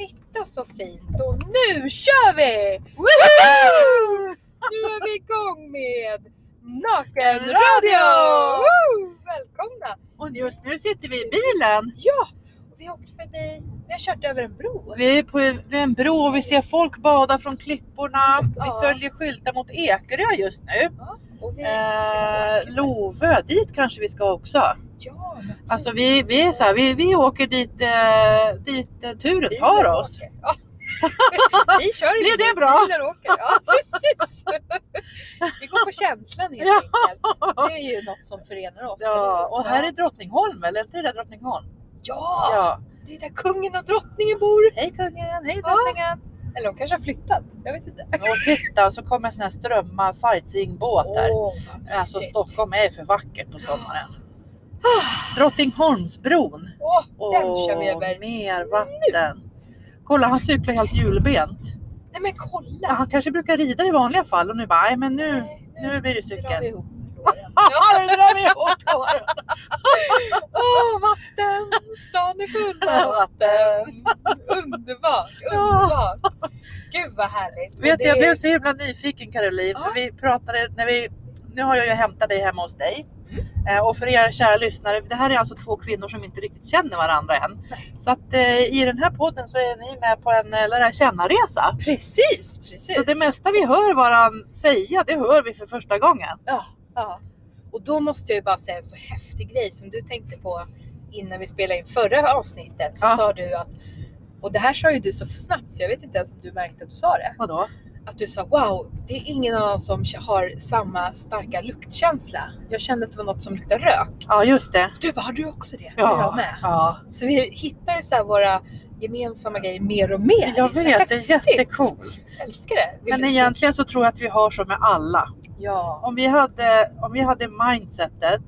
Titta så fint och nu kör vi! Nu är vi igång med Nakenradio! Woo! Välkomna! Och just nu sitter vi i bilen. Ja, och vi har åkt förbi, vi har kört över en bro. Vi är på vid en bro och vi ser folk bada från klipporna. Ja. Vi följer skyltar mot Ekerö just nu. Ja, och vi Eh, Lovö, dit kanske vi ska också. Ja. Alltså vi, vi är så här, vi, vi åker dit, eh, dit eh, turen Bilen tar oss. åker. Ja. vi kör Blir det bra? bilen åker. Ja, precis. vi går på känslan helt Ja. enkelt. Det är ju något som förenar oss. Ja, och här är Drottningholm, eller inte det där Drottningholm? Ja, Ja. det är där kungen och drottningen bor. Hej kungen, hej drottningen. Eller de kanske har flyttat. Jag vet inte. Och titta, så kommer en sån här strömma sightseeingbåt där. Åh, vad Alltså. Stockholm är för vackert på sommaren. Drottningholmsbron. Åh, den Åh, kör vi över. mer vatten. Kolla, han cyklar helt hjulbent. Nej men Ja, kolla! han kanske brukar rida i vanliga fall och nu bara, nej men nu, Nej, nu blir det cykel. ihop låren. Ja, nu drar vi ihop låren. Åh, vatten! Stan är full av vatten. Underbart, Ja. underbart. Gud vad härligt. Vet det- jag blev så himla nyfiken Caroline, Ja. för vi pratade när vi, nu har jag ju hämtat dig hemma hos dig. Mm. Och för er kära lyssnare, det här är alltså två kvinnor som inte riktigt känner varandra än. Nej. Så att eh, i den här podden så är ni med på en eh, lära känna-resa. Precis, precis. Så det mesta vi hör varann säga, det hör vi för första gången. Ja, ja. Och då måste jag ju bara säga en så häftig grej som du tänkte på innan vi spelade in förra avsnittet. Så Ja. sa du att, och det här sa ju du så snabbt så jag vet inte ens om du märkte att du sa det. Vadå? Att du sa wow, det är ingen annan som har samma starka luktkänsla. Jag kände att det var något som luktar rök. Ja just det. Du bara, har du också det? Ja. Jag med. ja. Så vi hittar ju så våra gemensamma grejer mer och mer. Jag vet, det är häftigt. jättecoolt. Jag älskar det. Vill Men egentligen så tror jag att vi har så med alla. Ja. Om vi hade, om vi hade mindsetet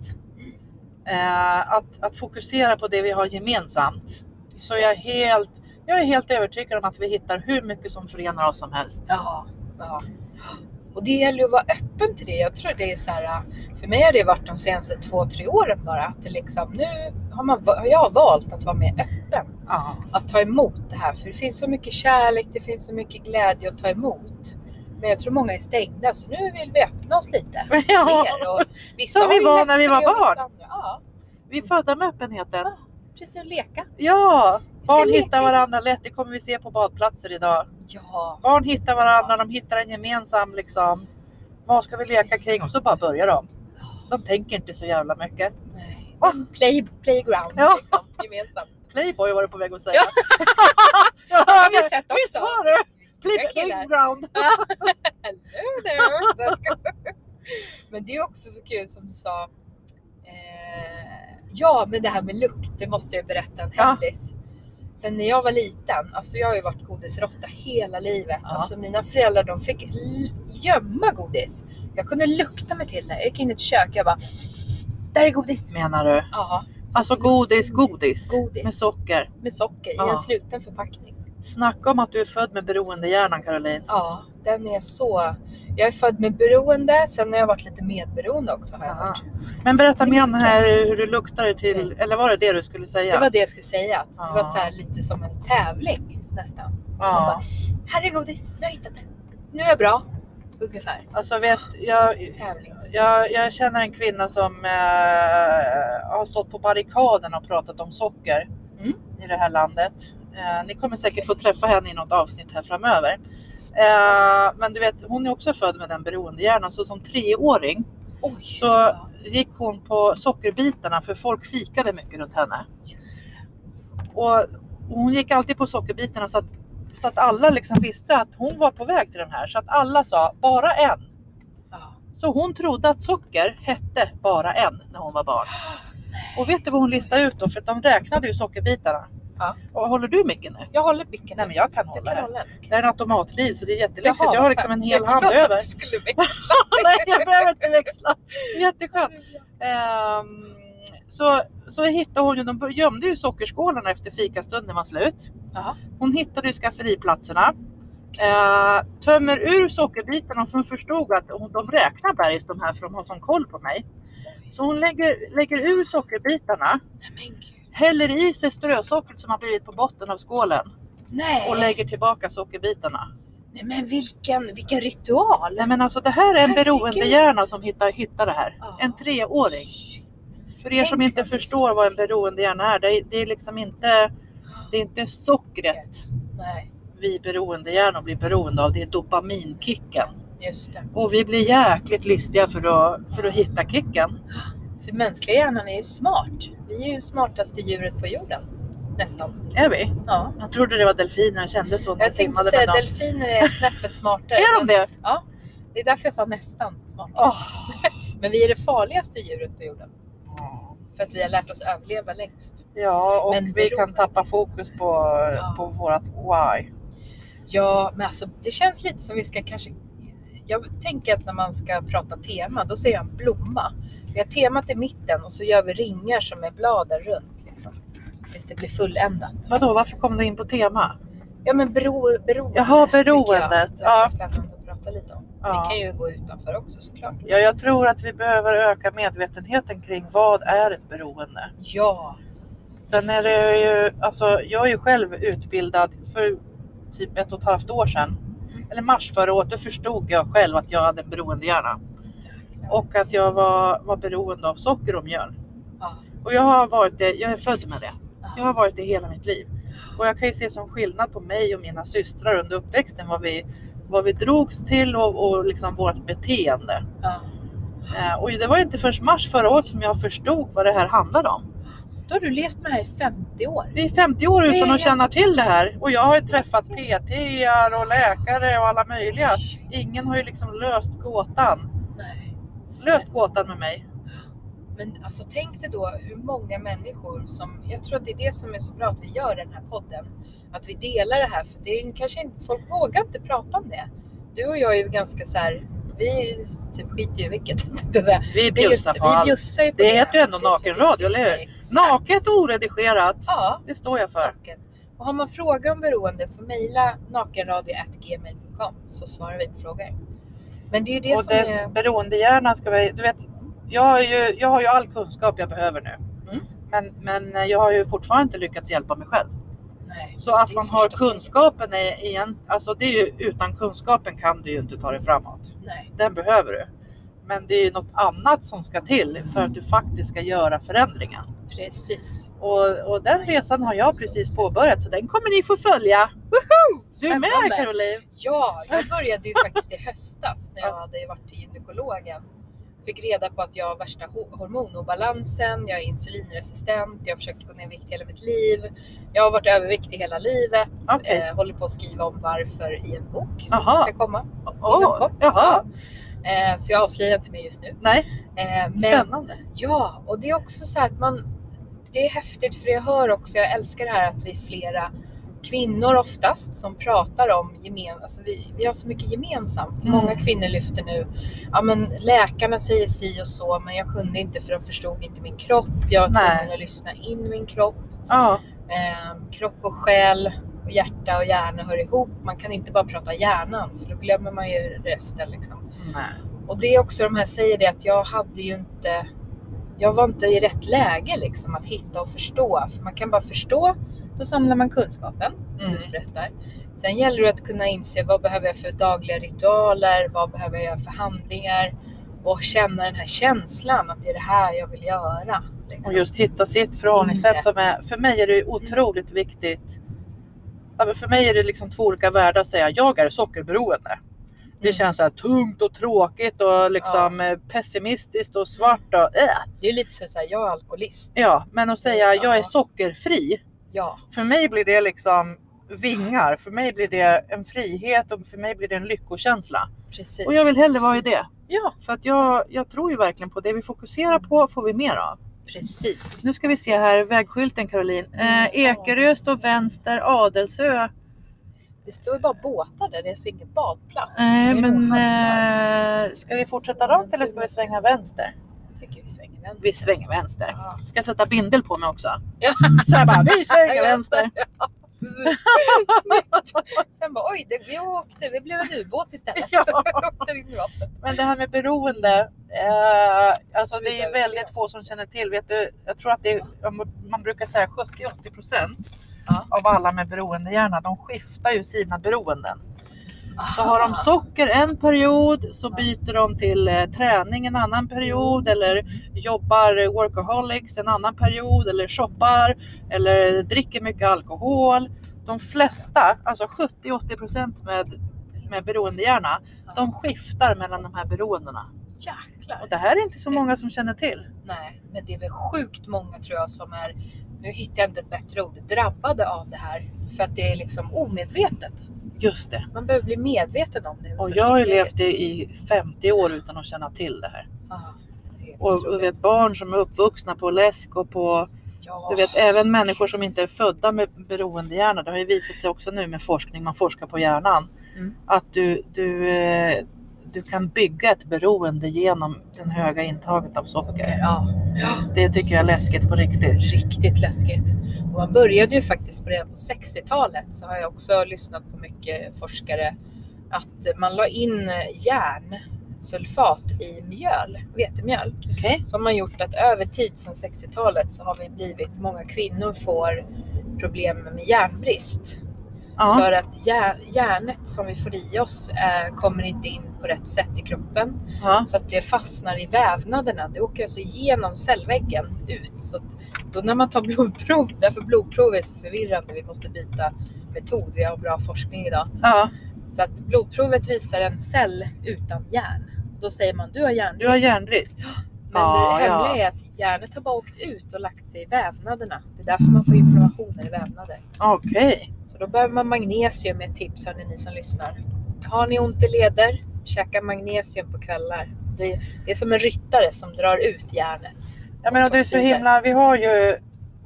eh, att, att fokusera på det vi har gemensamt så jag är helt, jag är helt övertygad om att vi hittar hur mycket som förenar oss som helst. Ja, ja. Och det gäller att vara öppen till det. Jag tror det är så här, för mig har det varit de senaste två, tre åren bara att liksom, nu har man, har jag valt att vara mer öppen. Ja. Att ta emot det här. För det finns så mycket kärlek, det finns så mycket glädje att ta emot. Men jag tror många är stängda så nu vill vi öppna oss lite. Ja. Mer. Och vissa Som vi var när vi var barn. Ja, Vi är födda med öppenheten. Precis att leka. Ja, barn leka. hittar varandra lätt. Det kommer vi se på badplatser idag. Ja, Barn hittar varandra, de hittar en gemensam liksom. Vad ska vi leka kring? Och så bara börjar de. De tänker inte så jävla mycket. nej. Va? Play, playground Ja. liksom, gemensamt. Playboy var du på väg att säga. Ja. ja, har vi sett Visst också. var det? Snygga Play, playground. Hello there! Men det är också så kul som du sa. Eh, ja, men det här med lukt, det måste jag berätta en Ja. hemlis. Sen när jag var liten, alltså jag har ju varit godisråtta hela livet. Ja. Alltså mina föräldrar de fick gömma godis. Jag kunde lukta mig till det. Jag gick in i ett kök jag bara, där är godis. Menar du? Ja, så Alltså godis, godis. Godis. Med socker. med socker i Ja. en sluten förpackning. Snacka om att du är född med beroendehjärnan Caroline. Ja, den är så... Jag är född med beroende, sen har jag varit lite medberoende också har jag Aha. varit. Men berätta mer om här hur du luktade till, eller var det det du skulle säga? Det var det jag skulle säga, att det var så här lite som en tävling nästan. Man bara, här är godis, nu har jag hittat det. Nu är jag bra. Ungefär. Alltså vet, jag, jag, jag känner en kvinna som eh, har stått på barrikaden och pratat om socker Mm. i det här landet. Eh, ni kommer säkert få träffa henne i något avsnitt här framöver. Eh, men du vet, hon är också född med den beroendehjärnan så som treåring Oj, så gick hon på sockerbitarna för folk fikade mycket runt henne. Och, och hon gick alltid på sockerbitarna så att, så att alla liksom visste att hon var på väg till den här. Så att alla sa bara en. Ja. Så hon trodde att socker hette bara en när hon var barn. Och vet du vad hon listade ut då? För att de räknade ju sockerbitarna. Ja. Och håller du micken nu? Jag håller micken. Nej men jag kan hålla kan hålla den. Det är en automatbil så det är jätteläxigt. Jaha, jag har liksom en hel Jag hand trodde att över. du skulle växla. Nej jag behöver inte växla. Jätteskönt. Ehm, så, så hittade hon ju, de gömde ju sockerskålarna efter fikastunden var slut. Jaha. Hon hittade ju skafferiplatserna. Eh, tömmer ur sockerbitarna för hon förstod att hon, de räknar bergis de här för de har sån koll på mig. Så hon lägger, lägger ur sockerbitarna, men. Häller i sig strösockret som har blivit på botten av skålen Nej. och lägger tillbaka sockerbitarna. Nej men vilken, vilken ritual! Nej men alltså det här är en Herregud. beroendehjärna som hittar, hittar det här. Ja. En treåring. För er som inte förstår vad en beroendehjärna är, det är, det är liksom inte, det är inte sockret Nej, vi beroendehjärnor blir beroende av, det är dopaminkicken. just det. Och vi blir jäkligt listiga för att, för att hitta kicken. För mänskliga hjärnan är ju smart. Vi är ju smartaste djuret på jorden. Nästan. Är vi? Ja. Jag trodde det var delfiner, kändes så när Jag tänkte säga dem. delfiner är snäppet smartare. Är de det? Ja. Det är därför jag sa nästan smartast. Åh. Men vi är det farligaste djuret på jorden. För att vi har lärt oss överleva längst. Ja, och Men vi kan tappa fokus på, Ja. på vårat why. Ja, men alltså det känns lite som vi ska kanske... Jag tänker att när man ska prata tema, då säger jag en blomma. Vi har temat i mitten och så gör vi ringar som är bladen runt. Liksom. Tills det blir fulländat. Vadå, varför kom du in på tema? Ja men bero, beroende. Jaha, jag beroendet, verkar ja. spännande att prata lite om. Ja. Vi kan ju gå utanför också såklart. Ja, jag tror att vi behöver öka medvetenheten kring vad är ett beroende. Ja, Sen är det ju, alltså jag är ju själv utbildad för typ ett och ett halvt år sedan. Eller mars förra året, då förstod jag själv att jag hade en beroendehjärna. Och att jag var, var beroende av socker och mjöl. Ja. Och jag har varit det, jag är född med det. Jag har varit det hela mitt liv. Och jag kan ju se som skillnad på mig och mina systrar under uppväxten vad vi, vad vi drogs till och, och liksom vårt beteende. Ja. Eh, och det var inte förrän mars förra året som jag förstod vad det här handlade om. Då har du levt med det här i 50 år. Vi är 50 år Det utan att känna till det här och jag har ju träffat PT och läkare och alla möjliga. Ingen har ju liksom löst gåtan. Löst gåtan med mig. Men alltså tänk dig då hur många människor som, jag tror att det är det som är så bra att vi gör den här podden. Att vi delar det här för det är kanske inte, folk vågar inte prata om det. Du och jag är ju ganska så här, vi typ skiter ju i vilket. Vi Vi bjussar på vi allt. ju på Det heter ju ändå Det nakenradio, eller hur? Naket och oredigerat. Ja, Det står jag för. naken. Och har man frågor om beroende så mejla nakenradio.gmail.com så svarar vi på frågor. Men det är ju det och som den är... beroendehjärnan ska vi, du vet, jag har, ju, jag har ju all kunskap jag behöver nu. Mm. Men, men jag har ju fortfarande inte lyckats hjälpa mig själv. Nej, Så att det man har kunskapen är igen, alltså det är ju, utan kunskapen kan du ju inte ta dig framåt. Nej. Den behöver du. Men det är ju något annat som ska till för att du faktiskt ska göra förändringen. Precis. Och, och den resan har jag precis påbörjat så den kommer ni få följa. Du är med. Caroline! Ja, jag började ju faktiskt i höstas när jag hade varit till gynekologen. Fick reda på att jag har värsta ho- hormonobalansen, jag är insulinresistent, jag har försökt gå ner i vikt hela mitt liv. Jag har varit överviktig hela livet, Okej. eh, håller på att skriva om varför i en bok som Aha. ska komma inom kort. jaha. Eh, så jag avslöjar inte mer just nu. Nej, Eh, men, spännande. Ja, och det är också så här att man, det är häftigt för jag hör också, jag älskar det här att vi är flera kvinnor oftast som pratar om gemen, alltså vi, vi har så mycket gemensamt. Mm. Många kvinnor lyfter nu, ja men läkarna säger si och så men jag kunde inte för de förstod inte min kropp. Jag var tvungen att lyssna in min kropp. Ja, Eh, kropp och själ och hjärta och hjärna hör ihop. Man kan inte bara prata hjärnan för då glömmer man ju resten liksom. nej. Och det är också de här säger det att jag hade ju inte, jag var inte i rätt läge liksom att hitta och förstå. För man kan bara förstå, då samlar man kunskapen som Mm. du berättar. Sen gäller det att kunna inse vad behöver jag för dagliga ritualer, vad behöver jag för handlingar och känna den här känslan att det är det här jag vill göra. Liksom. Och just hitta sitt förhållningssätt Inre. som är, för mig är det otroligt viktigt. Ja, men för mig är det liksom två olika världar att säga jag är sockerberoende. Det Mm. känns så här tungt och tråkigt och liksom eh, pessimistiskt och svart och äh. Det är lite så här, jag är alkoholist. Ja, men att säga jag är Ja. sockerfri. Ja, För mig blir det liksom vingar. För mig blir det en frihet och för mig blir det en lyckokänsla. precis. Och jag vill hellre vara i det. Ja, För att jag, jag tror ju verkligen på det vi fokuserar på får vi mer av. precis. Nu ska vi se här, vägskylten Caroline. Eh, Ekerö står vänster, Adelsö. Det står ju bara båtar där, det är ingen badplats. Nej men eh, ska vi fortsätta rakt eller ska vi svänga vänster? Jag tycker vi svänger vänster. Vi svänger vänster. Ja. Ska jag sätta bindel på mig också? Ja. Så jag bara, vi svänger vänster. Snyggt. Sen bara oj, det, vi åkte, vi blev en ubåt istället. Ja. Men det här med beroende, eh, alltså det är väldigt få som känner till. Vet du, jag tror att det är, man brukar säga 70-80 procent Ja. av alla med beroendehjärna, de skiftar ju sina beroenden. Så har de socker en period så byter de till eh, träning en annan period eller jobbar workaholics en annan period eller shoppar eller dricker mycket alkohol. De flesta, alltså 70-80% med, med beroendehjärna, de skiftar mellan de här beroendena. Jäklar. Och det här är inte så många som känner till. Nej, men det är väl sjukt många tror jag som är, nu hittar jag inte ett bättre ord, drabbade av det här. För att det är liksom omedvetet. Just det. Man behöver bli medveten om det. Och jag har levt i i 50 år utan att känna till det här. Det helt Och otroligt. du vet barn som är uppvuxna på läsk och på ja, Du vet även människor som inte är födda med beroendehjärna, det har ju visat sig också nu med forskning, man forskar på hjärnan, Mm. att du, du, eh, du kan bygga ett beroende genom den höga intaget av socker. socker. Ja. ja. Det tycker jag är läskigt på riktigt. Riktigt läskigt. Och man började ju faktiskt på redan på 60-talet så har jag också lyssnat på mycket forskare att man la in järnsulfat i mjöl, vetemjöl. Okej? Som har gjort att över tid sedan 60-talet så har vi blivit, många kvinnor får problem med järnbrist. Ja. För att jär, järnet som vi får i oss eh, kommer inte in på rätt sätt i kroppen. ja. Så att det fastnar i vävnaderna. Det åker alltså igenom cellväggen ut. Så då när man tar blodprov, därför blodprov är så förvirrande, vi måste byta metod. Vi har bra forskning idag. ja. Så att blodprovet visar en cell utan järn. Då säger man du har järnbrist. Du har järnbrist. Men Ja, det hemliga ja. är att järnet har bara åkt ut och lagt sig i vävnaderna. Det är därför man får inflammationer i vävnader. Okej. Så då behöver man magnesium med ett tips hörni ni som lyssnar. Har ni ont i leder, käka magnesium på kvällar. Det, det är som en ryttare som drar ut järnet. Jag menar det är så himla, vi har ju,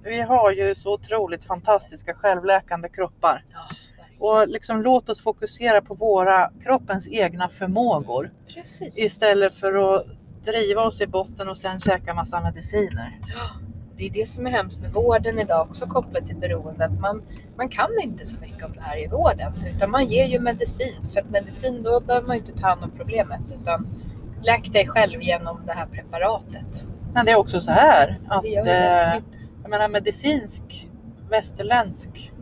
vi har ju så otroligt fantastiska självläkande kroppar. Ja. Och liksom låt oss fokusera på våra, kroppens egna förmågor. Precis. Istället för att driva oss i botten och sen käka massa mediciner. Ja, det är det som är hemskt med vården idag också kopplat till beroende. Att man, man kan inte så mycket om det här i vården. Utan man ger ju medicin. För att medicin då behöver man ju inte ta hand om problemet. Utan läk dig själv genom det här preparatet. Men det är också så här att Det gör eh, det. jag menar medicinsk västerländsk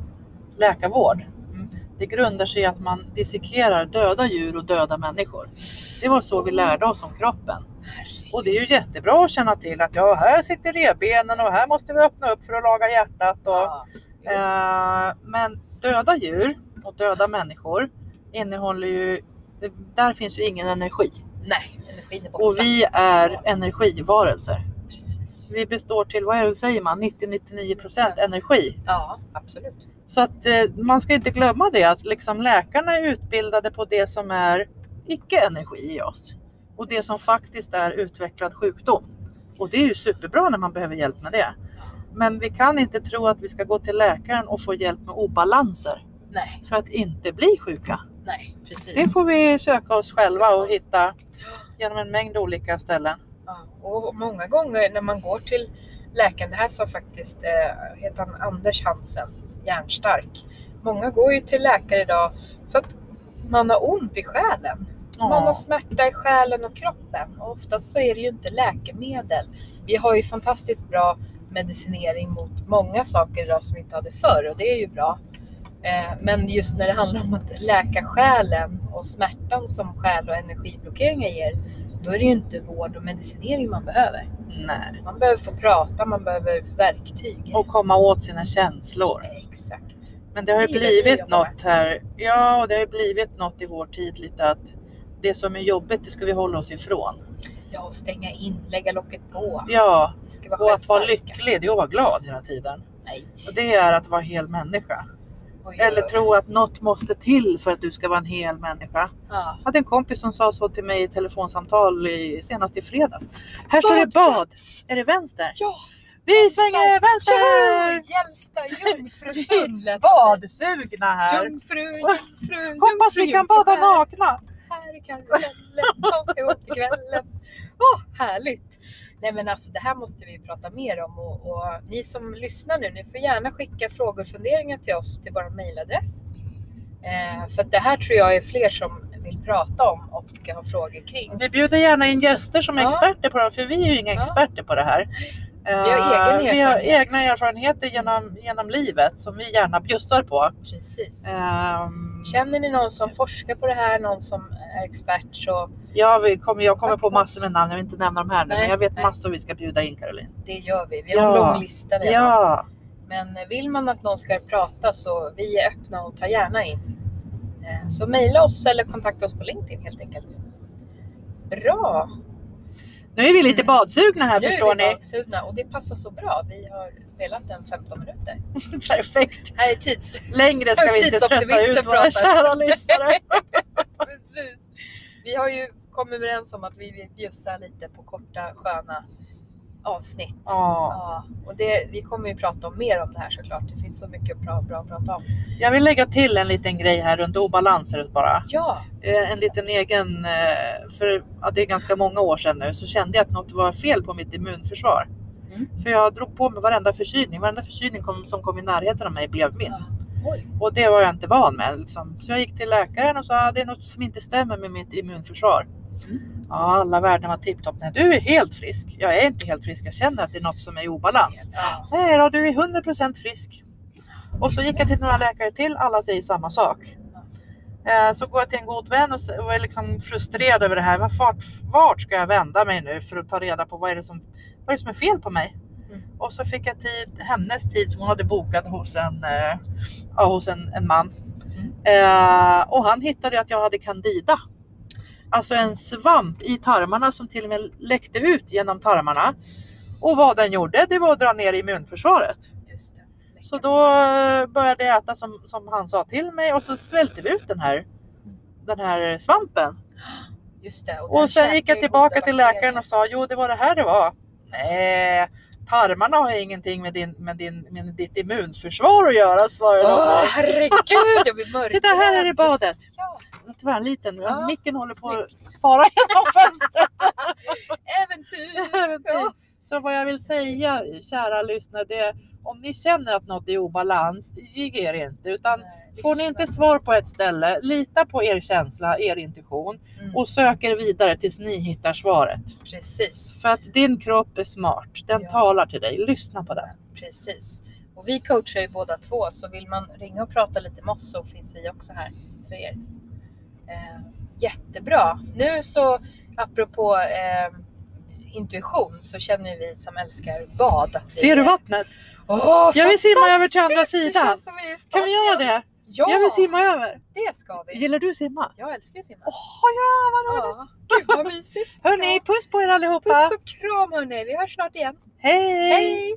läkarvård. Mm. Det grundar sig i att man dissekerar döda djur och döda människor. Det var så vi lärde oss om kroppen. Och det är ju jättebra att känna till att ja, här sitter revbenen och här måste vi öppna upp för att laga hjärtat. Och, Ja. Eh, men döda djur och döda människor innehåller ju, där finns ju ingen energi. Nej, energin är borta. Och vi är energivarelser. Precis. Vi består till, vad är det, säger man, 90-99% energi. Ja, absolut. Så att eh, man ska inte glömma det att liksom läkarna är utbildade på det som är icke-energi i oss. Och det som faktiskt är utvecklad sjukdom. Och det är ju superbra när man behöver hjälp med det. Men vi kan inte tro att vi ska gå till läkaren och få hjälp med obalanser Nej, för att inte bli sjuka. nej, precis. Det får vi söka oss själva och hitta genom en mängd olika ställen. Ja, och många gånger när man går till läkaren, det här sa faktiskt eh, heter han Anders Hansen, järnstark. Många går ju till läkare idag för att man har ont i själen. Man har smärta i själen och kroppen. Och oftast så är det ju inte läkemedel. Vi har ju fantastiskt bra medicinering mot många saker idag som vi inte hade förr och det är ju bra. Eh, Men just när det handlar om att läka själen och smärtan som själ och energiblockeringar ger, då är det ju inte vård och medicinering man behöver. Nej. Man behöver få prata, man behöver verktyg. Och komma åt sina känslor. Exakt. Men det har ju blivit något här. Ja, och det har ju blivit något i vår tid lite att det som är jobbigt, det ska vi hålla oss ifrån. Ja, och stänga in, lägga locket på. Ja, vara och att vara lycklig, det är att vara glad hela tiden. Nej. Och det är att vara hel människa. Oj, Eller oj. tro att något måste till för att du ska vara en hel människa. Ja. Jag hade en kompis som sa så till mig i telefonsamtal i, senast i fredags. Här står det Bad. Är det vänster? Ja, Vi svänger vänster! Gällstad, Jungfrusund lät. Badsugna här. Jungfru, jungfru, Hoppas vi jungfru, kan bada jungfru, nakna. Här är karusellen som ska gå till kvällen. Åh, härligt! Nej men alltså det här måste vi prata mer om och, och ni som lyssnar nu, ni får gärna skicka frågor och funderingar till oss till vår mailadress. Eh, för det här tror jag är fler som vill prata om och har frågor kring. Vi bjuder gärna in gäster som är Ja. experter på det, för vi är ju inga Ja. experter på det här. Vi har egen Vi har egna erfarenheter genom, genom livet som vi gärna bjussar på. Precis. Ehm, Känner ni någon som forskar på det här, någon som är expert så ja, vi kommer, jag kommer på massor med namn, jag vill inte nämna dem här nu, Nej, men jag vet nej. massor vi ska bjuda in Caroline. det gör vi. Vi har en Ja. lång lista redan. Ja, Men vill man att någon ska prata så vi är öppna och tar gärna in. Eh, Så mejla oss eller kontakta oss på LinkedIn helt enkelt. Bra! Nu är vi lite Mm. badsugna här nu förstår är vi ni. baksugna och det passar så bra. Vi har spelat den 15 minuter. Perfekt. Här är tids... Längre ska vi inte trötta ut våra kära lyssnare. Precis. Vi har ju kommit överens om att vi vill bjussa lite på korta sköna avsnitt. Ja. Ja, och det, vi kommer ju prata om mer om det här såklart. Det finns så mycket bra, bra att prata om. Jag vill lägga till en liten grej här runt obalanser bara. Ja, Eh, En liten egen, eh, för ja, det är ganska många år sedan nu, så kände jag att något var fel på mitt immunförsvar. Mm. För jag drog på mig varenda förkylning. Varenda förkylning kom, som kom i närheten av mig blev min. Ja. Och det var jag inte van med. Liksom. Så jag gick till läkaren och sa att det är något som inte stämmer med mitt immunförsvar. Mm. Ja, alla värden var tipptopp. Nej, du är helt frisk. Jag är inte helt frisk. Jag känner att det är något som är i obalans. Ja. Nej då, du är 100% frisk. Och så gick jag till några läkare till. Alla säger samma sak. Eh, Så går jag till en god vän och är liksom frustrerad över det här. Vart, vart, vart ska jag vända mig nu för att ta reda på vad är det som, vad är det som är fel på mig? Mm. Och så fick jag tid, hennes tid som hon hade bokat hos en, eh, ja, hos en, en man. Mm. Eh, och han hittade att jag hade candida. Alltså en svamp i tarmarna som till och med läckte ut genom tarmarna. Och vad den gjorde, det var att dra ner immunförsvaret. Just det. Så då eh, började jag äta som, som han sa till mig och så svälte vi ut den här, den här svampen. Just det. den Och sen gick jag tillbaka till läkaren och sa jo det var det här det var. Nej, tarmarna har ingenting med, din, med, din, med ditt immunförsvar att göra svarade de. Åh herregud, jag blir mörkrädd. Titta här är det badet. Ja, Tyvärr en liten, Ja, micken håller på att fara genom fönstret. Äventyr! Äventyr. Så vad jag vill säga kära lyssnare det är om ni känner att något är i obalans, ge er inte utan Nej, Får ni inte svar på ett ställe, lita på er känsla, er intuition Mm. och sök er vidare tills ni hittar svaret. Precis, För att din kropp är smart, den Ja. talar till dig. Lyssna på den. precis. Och vi coachar ju båda två så vill man ringa och prata lite med oss så finns vi också här för er. Eh, jättebra. Nu så apropå eh, intuition så känner vi som älskar bad att vi Ser du vattnet? Åh, Jag vill simma över till andra sidan. Kan vi göra det? Ja, Jag vill simma över. det ska vi. Gillar du simma? Jag älskar att simma. Åh ja, vad roligt! Ja, gud vad mysigt. Hörni, puss på er allihopa! Puss och kram hörni, vi hörs snart igen. Hej! Hej!